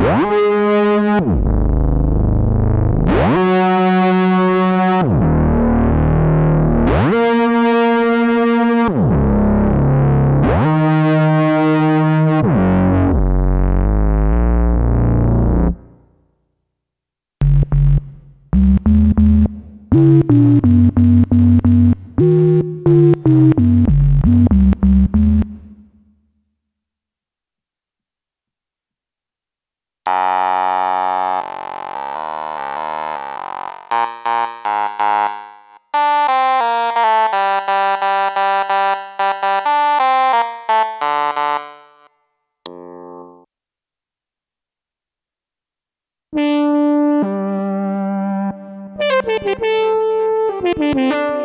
Woo! Música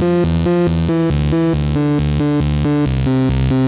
Thank you.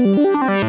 Música